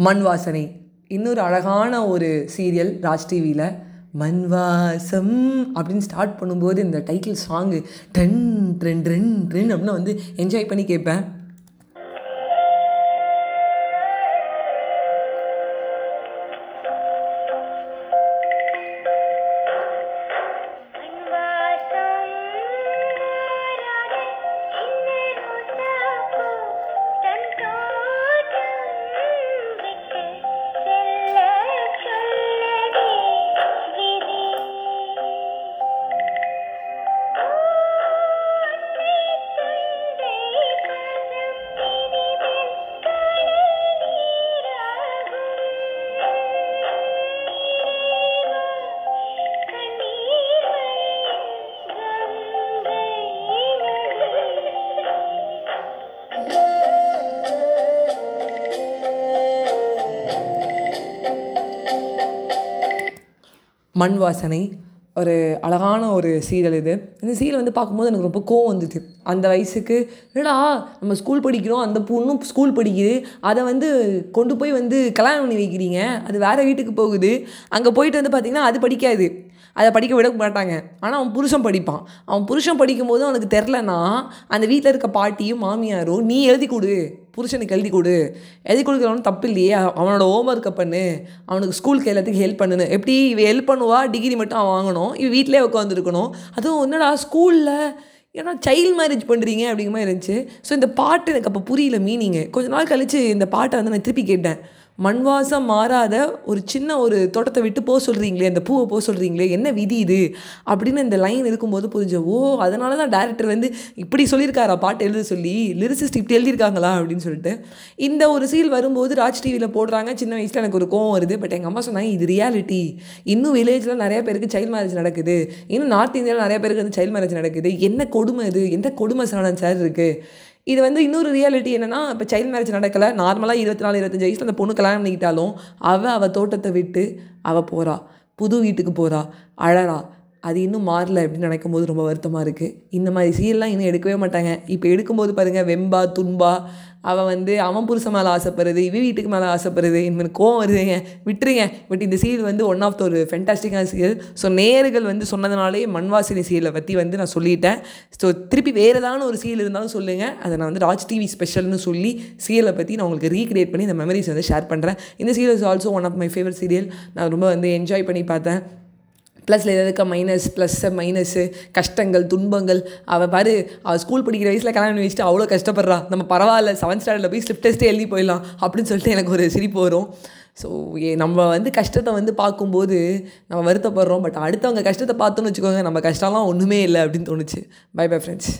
மண் வாசனை இன்னொரு அழகான ஒரு சீரியல் ராஜ் டிவியில் மண்வாசம் அப்படின்னு ஸ்டார்ட் பண்ணும்போது இந்த டைட்டில் சாங்கு ட்ரென் ட்ரென் ட்ரென் ட்ரென் அப்படின்னு வந்து என்ஜாய் பண்ணி கேட்பேன். மண் வாசனை ஒரு அழகான ஒரு சீரியல் இது. இந்த சீரியல் வந்து பார்க்கும்போது எனக்கு ரொம்ப கோவம் வந்துச்சு. அந்த வயசுக்கு என்னடா நம்ம ஸ்கூல் படிக்கிறோம் அந்த பொண்ணும் ஸ்கூல் படிக்குது அதை வந்து கொண்டு போய் வந்து கல்யாணம் பண்ணி வைக்கிறீங்க அது வேறு வீட்டுக்கு போகுது அங்கே போயிட்டு வந்து பார்த்திங்கன்னா அது படிக்காது. அதை படிக்க விட மாட்டாங்க. ஆனால் அவன் புருஷன் படிப்பான். அவன் புருஷன் படிக்கும்போது அவனுக்கு தெரிலனா அந்த வீட்டில் இருக்க பாட்டியும் மாமியாரும் நீ எழுதி கொடு புருஷனுக்கு எழுதி கொடு. எழுதி கொடுக்குறவனும் தப்பு இல்லையே. அவனோட ஹோம் ஒர்க்கை பண்ணு. அவனுக்கு ஸ்கூலுக்கு எல்லாத்துக்கும் ஹெல்ப் பண்ணுன்னு. எப்படி இவ ஹெல்ப் பண்ணுவா? டிகிரி மட்டும் அவன் வாங்கணும். இவ வீட்டிலே உட்காந்துருக்கணும் அதுவும் என்னடா ஸ்கூலில் ஏன்னா சைல்ட் மேரேஜ் பண்ணுறீங்க அப்படிங்கிற மாதிரி இருந்துச்சு. ஸோ இந்த பாட்டு எனக்கு அப்போ புரியல மீனிங்கு கொஞ்ச நாள் கழித்து இந்த பாட்டை வந்து நான் திருப்பி கேட்டேன். மண் வாசம் மாறாத ஒரு சின்ன ஒரு தோட்டத்தை விட்டு போக சொல்கிறீங்களே அந்த பூவை போக சொல்கிறீங்களே என்ன விதி இது? அப்படின்னு இந்த லைன் இருக்கும்போது புரிஞ்ச ஓ அதனால தான் டேரக்டர் வந்து இப்படி சொல்லியிருக்காரா பாட்டு எழுத சொல்லி லிரிசிஸ்ட் இப்படி எழுதியிருக்காங்களா அப்படின்னு சொல்லிட்டு இந்த ஒரு சீல் வரும்போது ராஜ் டிவியில் போடுறாங்க. சின்ன வயசில் எனக்கு ஒரு கோவம் வருது. பட் எங்கள் அம்மா சொன்னாங்க இது ரியாலிட்டி இன்னும் வில்லேஜில் நிறைய பேருக்கு சைல்ட் மேரேஜ் நடக்குது. இன்னும் நார்த் இந்தியாவில் நிறைய பேருக்கு வந்து சைல்ட் மேரேஜ் நடக்குது. என்ன கொடுமை இது? எந்த கொடுமை சாணம் சார் இருக்குது இது வந்து இன்னொரு ரியாலிட்டி என்னென்னா இப்போ சைல்ட் மேரேஜ் நடக்கலை. நார்மலாக இருபத்தி நாலு இருபத்தஞ்சு வயசில் அந்த பொண்ணு கல்யாணம் பண்ணிக்கிட்டாலும் அவள் அவள் தோட்டத்தை விட்டு அவள் போகிறா புது வீட்டுக்கு போகிறா அழறா. அது இன்னும் மாறல அப்படின்னு நினைக்கும் போது ரொம்ப வருத்தமாக இருக்குது இந்த மாதிரி சீரியல்லாம் இன்னும் எடுக்கவே மாட்டாங்க. இப்போ எடுக்கும்போது பாருங்கள் வெம்பா துன்பா அவன் வந்து அவன் புருஷன் மேலே ஆசைப்படுறது இவன் வீட்டுக்கு மேலே ஆசைப்படுறது இனிமேல் கோவம் வருதுங்க. விட்டுருங்க. பட் இந்த சீரியல் வந்து ஒன் ஆஃப் த ஒரு ஃபென்டாஸ்டிக்கான சீரியல் ஸோ நேர்கள் வந்து சொன்னதுனாலே மண்வாசினி சீரியலை பற்றி வந்து நான் சொல்லிட்டேன். ஸோ திருப்பி வேறு ஏதாவது ஒரு சீரியல் இருந்தாலும் சொல்லுங்கள் அதை நான் வந்து ராஜ் டிவி ஸ்பெஷல்னு சொல்லி சீரியலை பற்றி நான் உங்களுக்கு ரீக்ரியேட் பண்ணி இந்த மெமரிஸ் வந்து ஷேர் பண்ணுறேன் இந்த serial is also one of my favourite serial நான் ரொம்ப வந்து என்ஜாய் பண்ணி பார்த்தேன். ப்ளஸில் எதாவது இருக்க மைனஸ் ப்ளஸ்ஸு மைனஸு கஷ்டங்கள் துன்பங்கள். அவள் பாரு அவள் ஸ்கூல் படிக்கிற வயசில் கல்யாணம் பண்ணி வச்சுட்டு அவ்வளோ கஷ்டப்படுறா. நம்ம பரவாயில்ல செவன்த் ஸ்டாண்டர்டில் போய் ஸ்லிப் டெஸ்ட்டே எழுதி போயிடலாம் அப்படின்னு சொல்லிட்டு எனக்கு ஒரு சிரிப்பு வரும். ஸோ நம்ம வந்து கஷ்டத்தை வந்து பார்க்கும்போது நம்ம வருத்தப்படுறோம். பட் அடுத்தவங்க கஷ்டத்தை பார்த்தோன்னு வச்சுக்கோங்க நம்ம கஷ்டம்லாம் ஒன்றுமே இல்லை அப்படின்னு தோணுச்சு. By bye friends